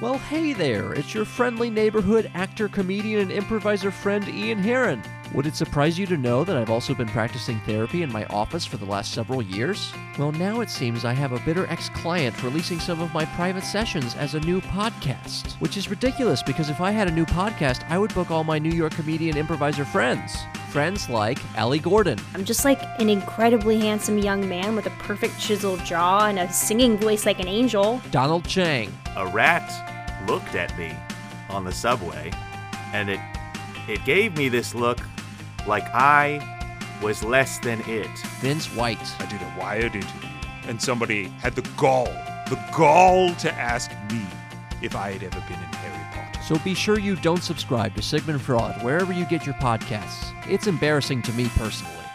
Well, hey there, it's your friendly neighborhood actor, comedian, and improviser friend Ian Heron. Would it surprise you to know that I've also been practicing therapy in my office for the last several years? Well, now it seems I have a bitter ex client releasing some of my private sessions as a new podcast. Which is ridiculous because if I had a new podcast, I would book all my New York comedian improviser friends. Friends like Ellie Gordon, I'm just like an incredibly handsome young man with a perfect chiseled jaw and a singing voice like an angel. Donald Chang, A rat looked at me on the subway, and it it gave me this look like I was less than it. Vince White, I did a wired interview, and somebody had the gall, the gall to ask me if I had ever been in Harry Potter. So be sure you don't subscribe to Sigmund Fraud wherever you get your podcasts. It's embarrassing to me personally.